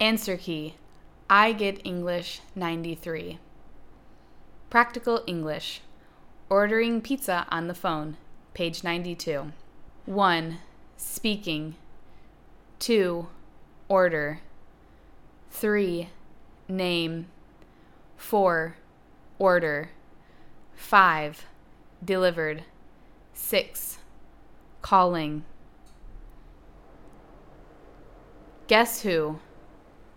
Answer key I get English 93. Practical English Ordering pizza on the phone, page 92. 1. Speaking. 2. Order. 3. Name. 4. Order. 5. Delivered. 6. Calling. Guess Who,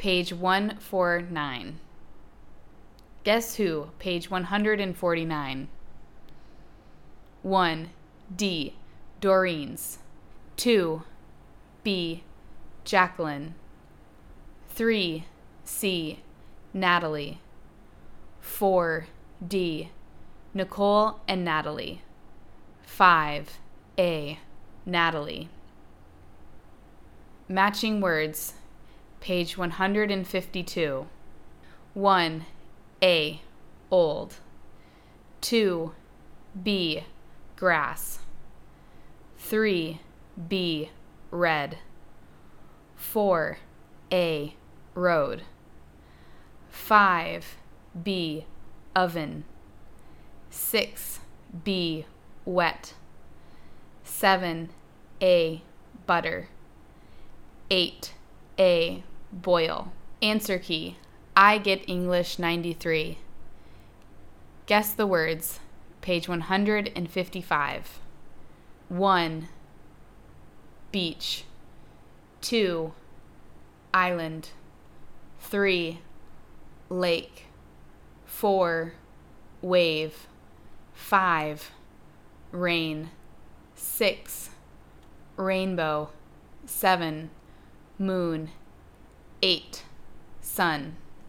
page 149. Guess Who, page 149. 1. D. Doreen's. 2. B. Jacqueline. 3. C. Natalie. 4. D. Nicole and Natalie. 5. A. Natalie. Matching words, page 152. 1. A. Old. 2. B. Grass. 3. B. Red. 4. A. Road. 5. B. Oven. 6. B. Wet. 7. A. Butter. 8. A. Boil. Answer key. I get English 93. Guess the words. Page 155. 1. Beach. 2. Island. 3. Lake. 4. Wave. 5. Rain. 6. Rainbow. 7 moon, 8, sun.